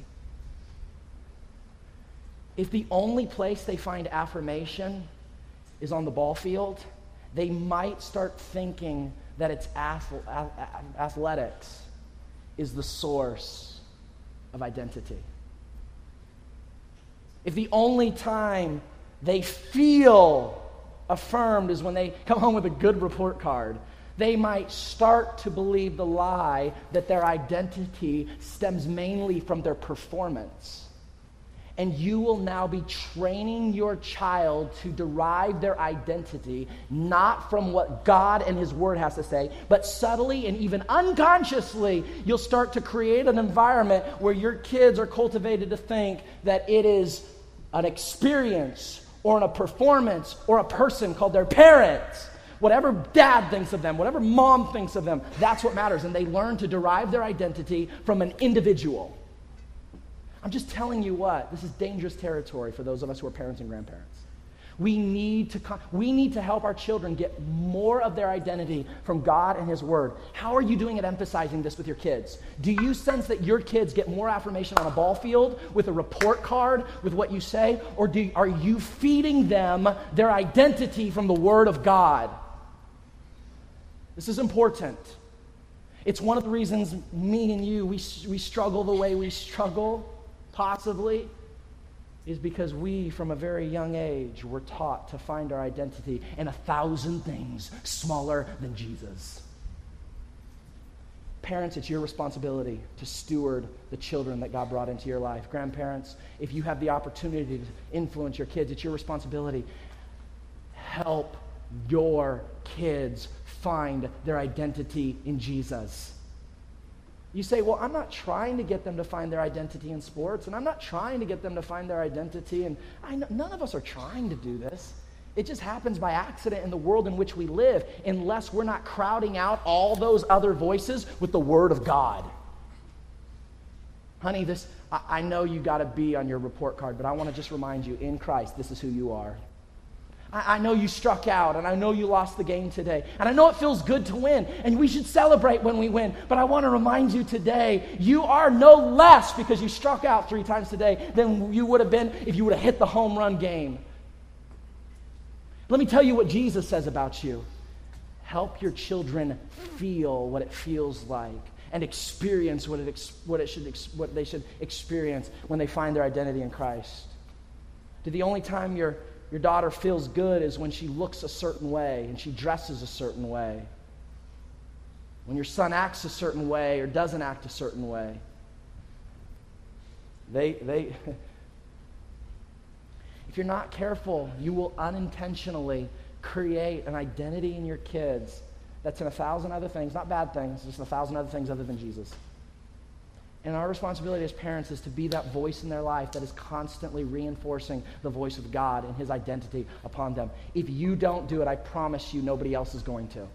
If the only place they find affirmation is on the ball field, they might start thinking that it's athletics is the source of identity. If the only time they feel affirmed is when they come home with a good report card. They might start to believe the lie that their identity stems mainly from their performance. And you will now be training your child to derive their identity not from what God and His Word has to say, but subtly and even unconsciously, you'll start to create an environment where your kids are cultivated to think that it is an experience or in a performance or a person called their parents. Whatever dad thinks of them, whatever mom thinks of them, that's what matters. And they learn to derive their identity from an individual. I'm just telling you what, this is dangerous territory for those of us who are parents and grandparents. We need, to, we need to help our children get more of their identity from God and His Word. How are you doing at emphasizing this with your kids? Do you sense that your kids get more affirmation on a ball field with a report card with what you say? Or do, are you feeding them their identity from the Word of God? This is important. It's one of the reasons me and you, we, we struggle the way we struggle, possibly is because we, from a very young age, were taught to find our identity in a thousand things smaller than Jesus. Parents, it's your responsibility to steward the children that God brought into your life. Grandparents, if you have the opportunity to influence your kids, it's your responsibility. Help your kids find their identity in Jesus. You say, well, I'm not trying to get them to find their identity in sports, and I'm not trying to get them to find their identity, and know, none of us are trying to do this. It just happens by accident in the world in which we live, unless we're not crowding out all those other voices with the Word of God. Honey, this, I, I know you got a B on your report card, but I want to just remind you in Christ, this is who you are. I, I know you struck out, and I know you lost the game today. And I know it feels good to win, and we should celebrate when we win. But I want to remind you today you are no less because you struck out three times today than you would have been if you would have hit the home run game. Let me tell you what Jesus says about you. Help your children feel what it feels like and experience what, it what, it should what they should experience when they find their identity in Christ. Did the only time you're your daughter feels good is when she looks a certain way and she dresses a certain way. When your son acts a certain way or doesn't act a certain way. They, they, if you're not careful, you will unintentionally create an identity in your kids that's in a thousand other things, not bad things, just a thousand other things other than Jesus. And our responsibility as parents is to be that voice in their life that is constantly reinforcing the voice of God and his identity upon them. If you don't do it, I promise you nobody else is going to.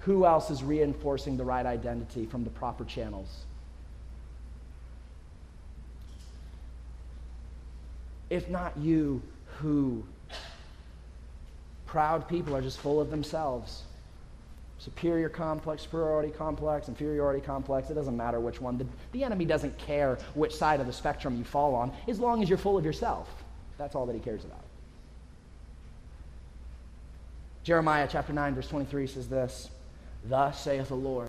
Who else is reinforcing the right identity from the proper channels? If not you, who? Proud people are just full of themselves. Superior complex, superiority complex, inferiority complex, it doesn't matter which one. The, the enemy doesn't care which side of the spectrum you fall on, as long as you're full of yourself. That's all that he cares about. Jeremiah chapter 9, verse 23 says this Thus saith the Lord.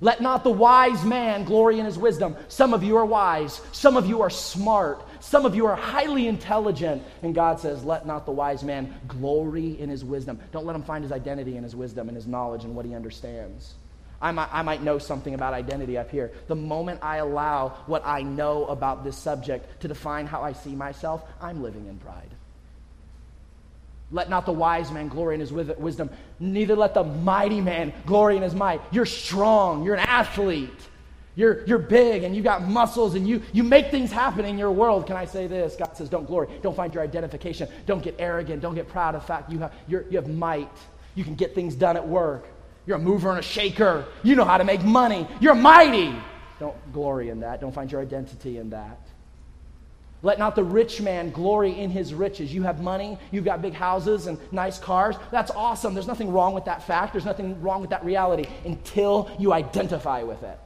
Let not the wise man glory in his wisdom. Some of you are wise. Some of you are smart. Some of you are highly intelligent. And God says, Let not the wise man glory in his wisdom. Don't let him find his identity in his wisdom and his knowledge and what he understands. I might, I might know something about identity up here. The moment I allow what I know about this subject to define how I see myself, I'm living in pride. Let not the wise man glory in his wisdom, neither let the mighty man glory in his might. You're strong, you're an athlete, you're, you're big, and you got muscles, and you, you make things happen in your world. Can I say this? God says, don't glory. Don't find your identification. Don't get arrogant. Don't get proud of the fact you have, you have might. You can get things done at work. You're a mover and a shaker. You know how to make money. You're mighty. Don't glory in that. Don't find your identity in that. Let not the rich man glory in his riches. You have money, you've got big houses and nice cars. That's awesome. There's nothing wrong with that fact. There's nothing wrong with that reality until you identify with it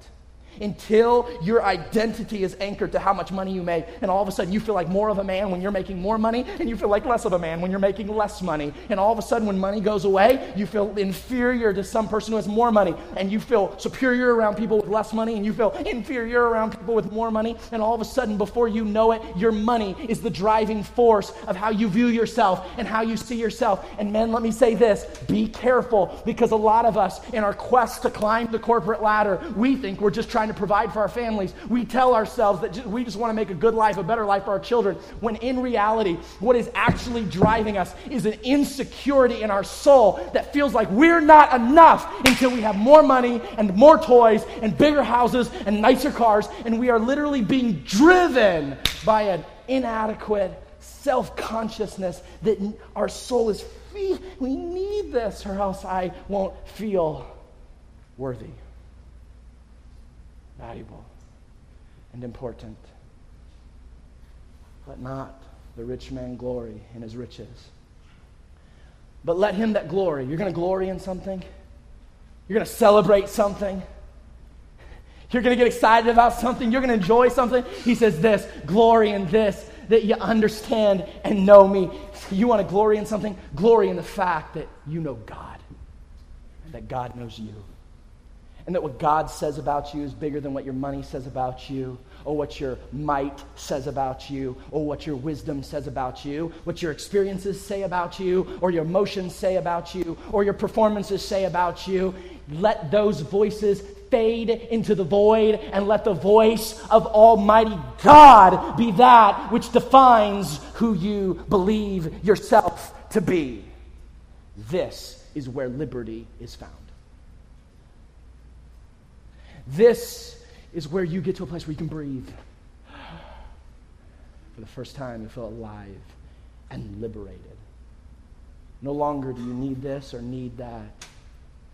until your identity is anchored to how much money you make. And all of a sudden, you feel like more of a man when you're making more money, and you feel like less of a man when you're making less money. And all of a sudden, when money goes away, you feel inferior to some person who has more money, and you feel superior around people with less money, and you feel inferior around people with more money. And all of a sudden, before you know it, your money is the driving force of how you view yourself and how you see yourself. And men, let me say this be careful because a lot of us, in our quest to climb the corporate ladder, we think we're just trying trying to provide for our families. We tell ourselves that we just want to make a good life, a better life for our children, when in reality, what is actually driving us is an insecurity in our soul that feels like we're not enough until we have more money and more toys and bigger houses and nicer cars. And we are literally being driven by an inadequate self consciousness that our soul is we need this or else I won't feel worthy valuable and important. Let not the rich man glory in his riches. But let him that glory, you're going to glory in something, you're going to celebrate something, you're going to get excited about something, you're going to enjoy something. He says this glory in this, that you understand and know me. You want to glory in something? Glory in the fact that you know God that God knows you and that what God says about you is bigger than what your money says about you, or what your might says about you, or what your wisdom says about you, what your experiences say about you, or your emotions say about you, or your performances say about you. Let those voices fade into the void, and let the voice of Almighty God be that which defines who you believe yourself to be. This is where liberty is found. This is where you get to a place where you can breathe. For the first time, you feel alive and liberated. No longer do you need this or need that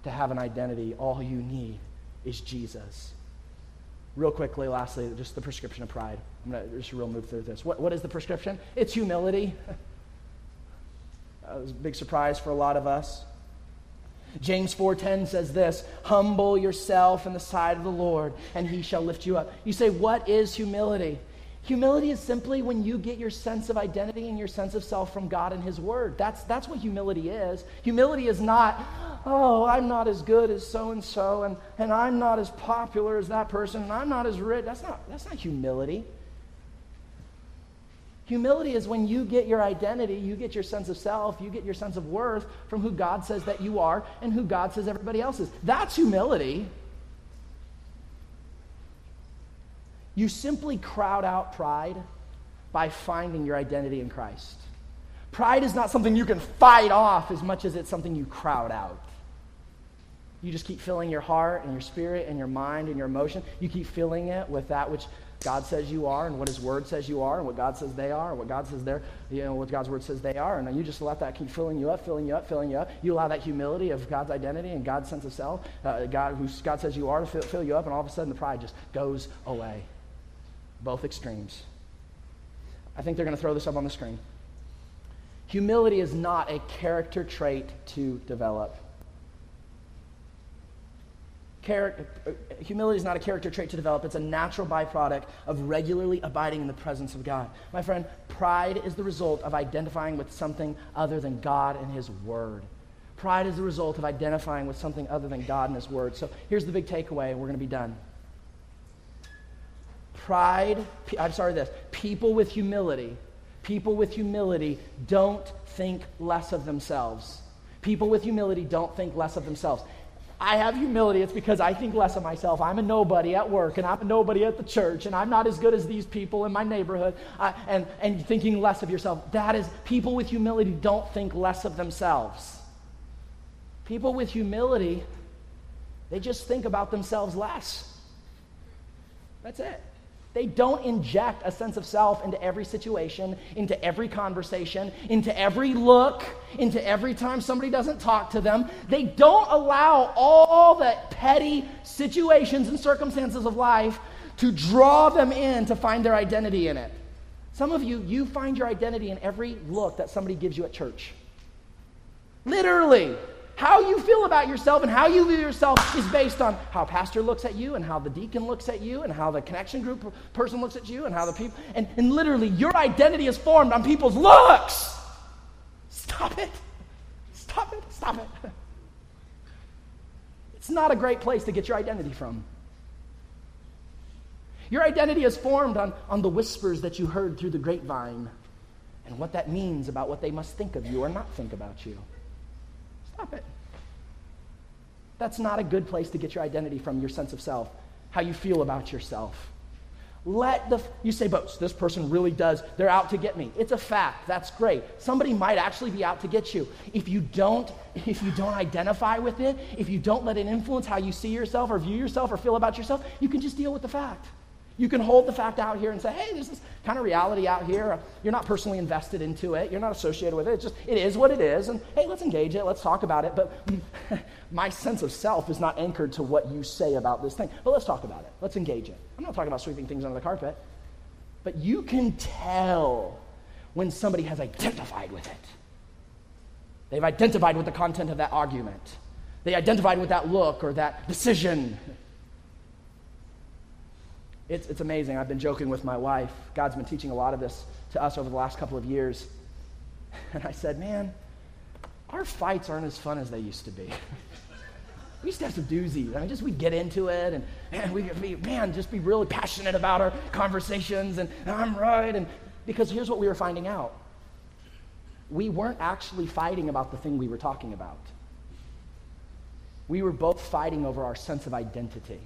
to have an identity. All you need is Jesus. Real quickly, lastly, just the prescription of pride. I'm going to just real move through this. What, what is the prescription? It's humility. that was a big surprise for a lot of us. James 4:10 says this, "Humble yourself in the sight of the Lord, and he shall lift you up." You say, "What is humility?" Humility is simply when you get your sense of identity and your sense of self from God and his word. That's that's what humility is. Humility is not, "Oh, I'm not as good as so and so and I'm not as popular as that person and I'm not as rich." That's not that's not humility. Humility is when you get your identity, you get your sense of self, you get your sense of worth from who God says that you are and who God says everybody else is. That's humility. You simply crowd out pride by finding your identity in Christ. Pride is not something you can fight off as much as it's something you crowd out. You just keep filling your heart and your spirit and your mind and your emotion. You keep filling it with that which God says you are and what His Word says you are and what God says they are and what God says they're, you know, what God's Word says they are. And you just let that keep filling you up, filling you up, filling you up. You allow that humility of God's identity and God's sense of self, uh, God, who God says you are, to fill, fill you up, and all of a sudden the pride just goes away. Both extremes. I think they're going to throw this up on the screen. Humility is not a character trait to develop. Character, uh, humility is not a character trait to develop, it's a natural byproduct of regularly abiding in the presence of God. My friend, pride is the result of identifying with something other than God and His Word. Pride is the result of identifying with something other than God and His Word. So here's the big takeaway, and we're going to be done. Pride, I'm sorry, this. People with humility, people with humility don't think less of themselves. People with humility don't think less of themselves. I have humility, it's because I think less of myself. I'm a nobody at work, and I'm a nobody at the church, and I'm not as good as these people in my neighborhood, uh, and, and thinking less of yourself. That is, people with humility don't think less of themselves. People with humility, they just think about themselves less. That's it. They don't inject a sense of self into every situation, into every conversation, into every look, into every time somebody doesn't talk to them. They don't allow all the petty situations and circumstances of life to draw them in to find their identity in it. Some of you, you find your identity in every look that somebody gives you at church. Literally. How you feel about yourself and how you view yourself is based on how a pastor looks at you and how the deacon looks at you and how the connection group person looks at you and how the people and, and literally your identity is formed on people's looks. Stop it. Stop it. Stop it. It's not a great place to get your identity from. Your identity is formed on, on the whispers that you heard through the grapevine and what that means about what they must think of you or not think about you. Stop it. That's not a good place to get your identity from, your sense of self, how you feel about yourself. Let the, you say, but this person really does, they're out to get me. It's a fact. That's great. Somebody might actually be out to get you. If you don't, if you don't identify with it, if you don't let it influence how you see yourself or view yourself or feel about yourself, you can just deal with the fact. You can hold the fact out here and say, hey, there's this kind of reality out here. You're not personally invested into it. You're not associated with it. It's just, it is what it is. And hey, let's engage it. Let's talk about it. But my sense of self is not anchored to what you say about this thing. But let's talk about it. Let's engage it. I'm not talking about sweeping things under the carpet. But you can tell when somebody has identified with it. They've identified with the content of that argument. They identified with that look or that decision. It's, it's amazing. I've been joking with my wife. God's been teaching a lot of this to us over the last couple of years. And I said, man, our fights aren't as fun as they used to be. we used to have some doozies. I mean, just we'd get into it and, and we'd be, man, just be really passionate about our conversations and, and I'm right. And because here's what we were finding out we weren't actually fighting about the thing we were talking about. We were both fighting over our sense of identity.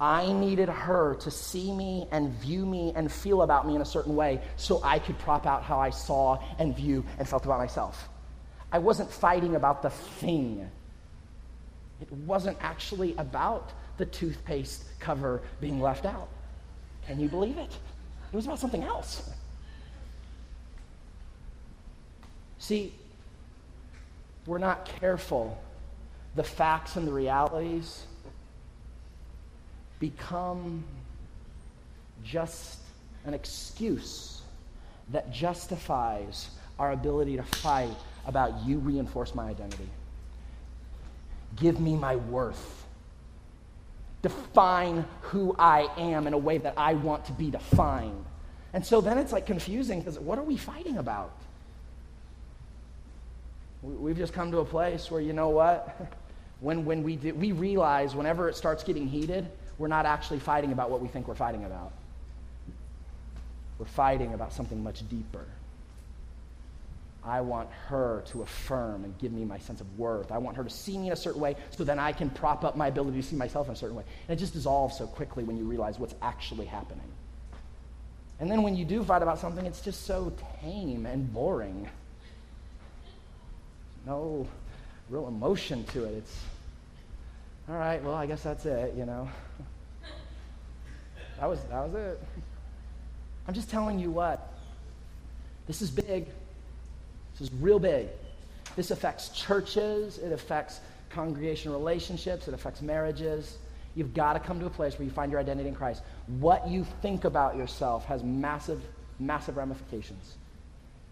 I needed her to see me and view me and feel about me in a certain way so I could prop out how I saw and view and felt about myself. I wasn't fighting about the thing. It wasn't actually about the toothpaste cover being left out. Can you believe it? It was about something else. See, we're not careful. The facts and the realities become just an excuse that justifies our ability to fight about you reinforce my identity. Give me my worth. Define who I am in a way that I want to be defined. And so then it's like confusing because what are we fighting about? We've just come to a place where, you know what? When, when we, do, we realize whenever it starts getting heated, we're not actually fighting about what we think we're fighting about. We're fighting about something much deeper. I want her to affirm and give me my sense of worth. I want her to see me in a certain way so then I can prop up my ability to see myself in a certain way. And it just dissolves so quickly when you realize what's actually happening. And then when you do fight about something, it's just so tame and boring. No real emotion to it. It's all right, well, I guess that's it, you know. that was, that was it. I'm just telling you what. This is big. This is real big. This affects churches, it affects congregation relationships, it affects marriages. You've got to come to a place where you find your identity in Christ. What you think about yourself has massive, massive ramifications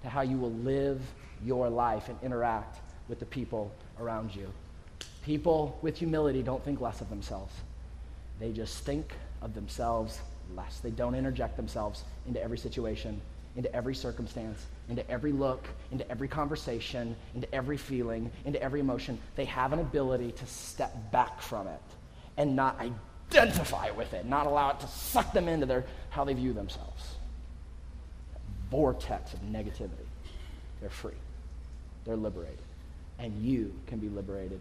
to how you will live your life and interact with the people around you. People with humility don't think less of themselves, they just think of themselves less. They don't interject themselves into every situation, into every circumstance, into every look, into every conversation, into every feeling, into every emotion. They have an ability to step back from it and not identify with it, not allow it to suck them into their, how they view themselves. Vortex of negativity. They're free, they're liberated. And you can be liberated